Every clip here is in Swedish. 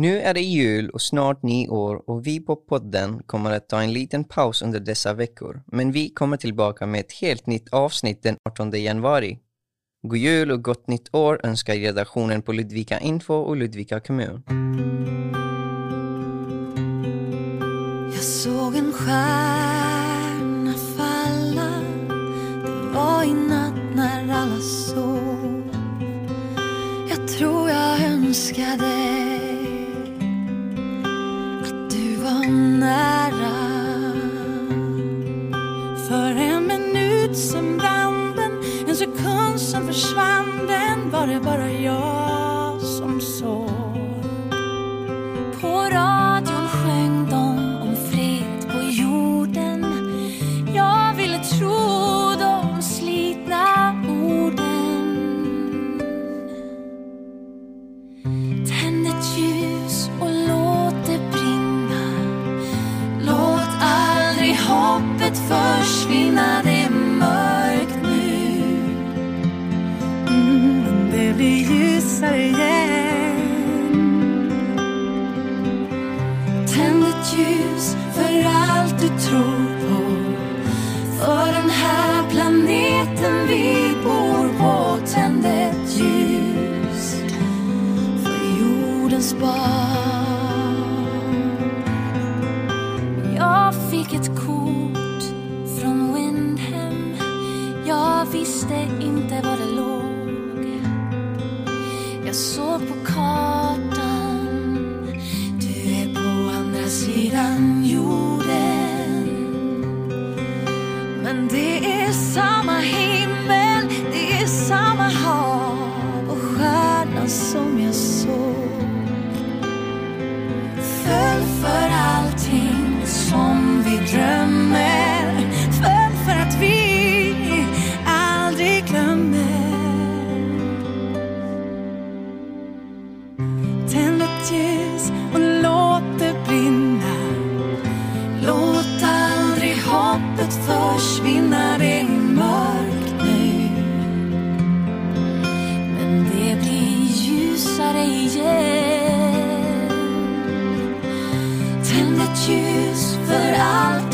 Nu är det jul och snart nyår och vi på podden kommer att ta en liten paus under dessa veckor, men vi kommer tillbaka med ett helt nytt avsnitt den 18 januari. God jul och gott nytt år önskar redaktionen på Ludvika Info och Ludvika kommun. Jag såg en stjärna falla Det var i natt när alla sov Jag tror jag önskade minut sen brann den En sekund sen försvann den Var det bara jag som såg. På radion sjöng de om fred på jorden. Jag ville tro de slitna orden. Tänd ett ljus och låt det brinna. Låt aldrig hoppet försvinna. Ett ljus för allt du tror på. För den här planeten vi bor på Tänd ett ljus för jordens barn. Jag fick ett kort från Windhem Jag visste inte var det låg. Jag såg samma himmel, det är samma hav och stjärnan som jag såg. Föll för allting som vi drömmer. Föll för att vi aldrig glömmer. Tänd ett ljus och låt det brinna. Låt aldrig hoppet försvinna Det igen Tänd ett ljus för allt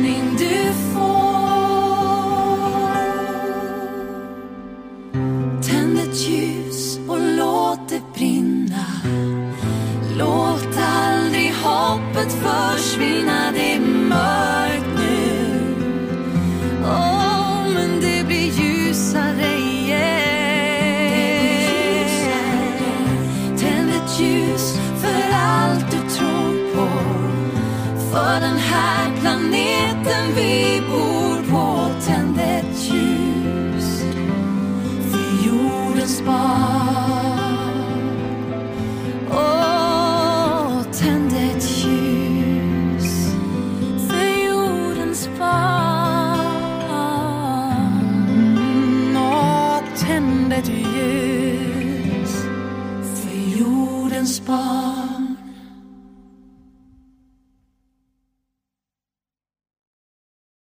hälsning du får. Tänd ett ljus och låt det brinna. Låt aldrig hoppet försvinna, det är mörkt nu. Oh, men det blir ljusare igen. Tänd ett ljus för allt du tror på. För den här planeten jordens barn.